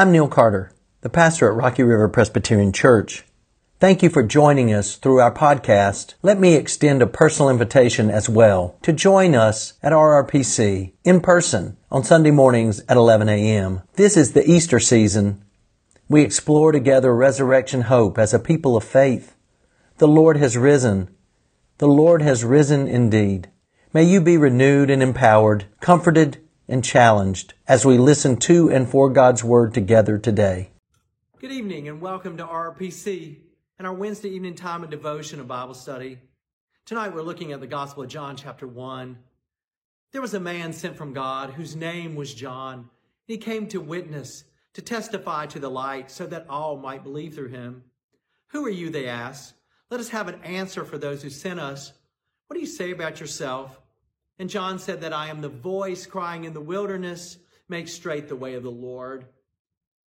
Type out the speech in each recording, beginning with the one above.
I'm Neil Carter, the pastor at Rocky River Presbyterian Church. Thank you for joining us through our podcast. Let me extend a personal invitation as well to join us at RRPC in person on Sunday mornings at 11 a.m. This is the Easter season. We explore together resurrection hope as a people of faith. The Lord has risen. The Lord has risen indeed. May you be renewed and empowered, comforted and challenged as we listen to and for God's Word together today. Good evening and welcome to RRPC and our Wednesday evening time of devotion and Bible study. Tonight we're looking at the Gospel of John, chapter 1. There was a man sent from God whose name was John. He came to witness, to testify to the light, so that all might believe through him. Who are you, they asked. Let us have an answer for those who sent us. What do you say about yourself? And John said that I am the voice crying in the wilderness, make straight the way of the Lord.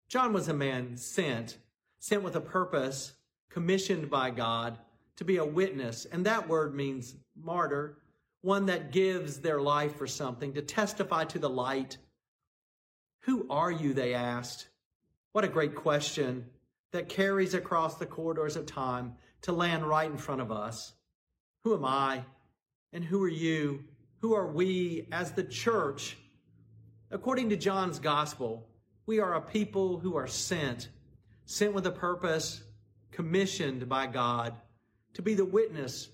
John was a man sent, sent with a purpose commissioned by God to be a witness. And that word means martyr, one that gives their life for something, to testify to the light. Who are you? They asked. What a great question that carries across the corridors of time to land right in front of us. Who am I? And who are you? Who are we as the church? According to John's gospel, we are a people who are sent, sent with a purpose, commissioned by God to be the witness,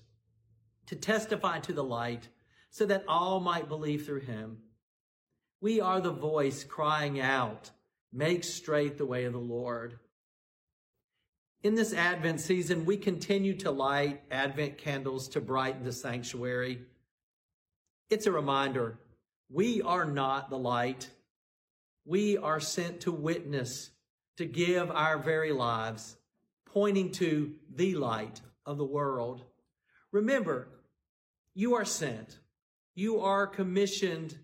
to testify to the light, so that all might believe through him. We are the voice crying out, Make straight the way of the Lord. In this Advent season, we continue to light Advent candles to brighten the sanctuary. It's a reminder we are not the light. We are sent to witness, to give our very lives pointing to the light of the world. Remember, you are sent. You are commissioned.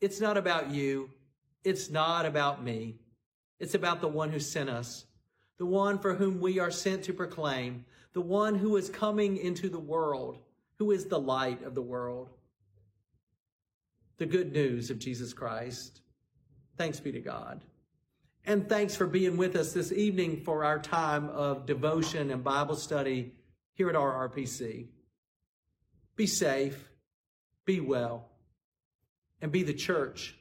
It's not about you. It's not about me. It's about the one who sent us, the one for whom we are sent to proclaim, the one who is coming into the world, who is the light of the world. The good news of Jesus Christ. Thanks be to God. And thanks for being with us this evening for our time of devotion and Bible study here at RRPC. Be safe, be well, and be the church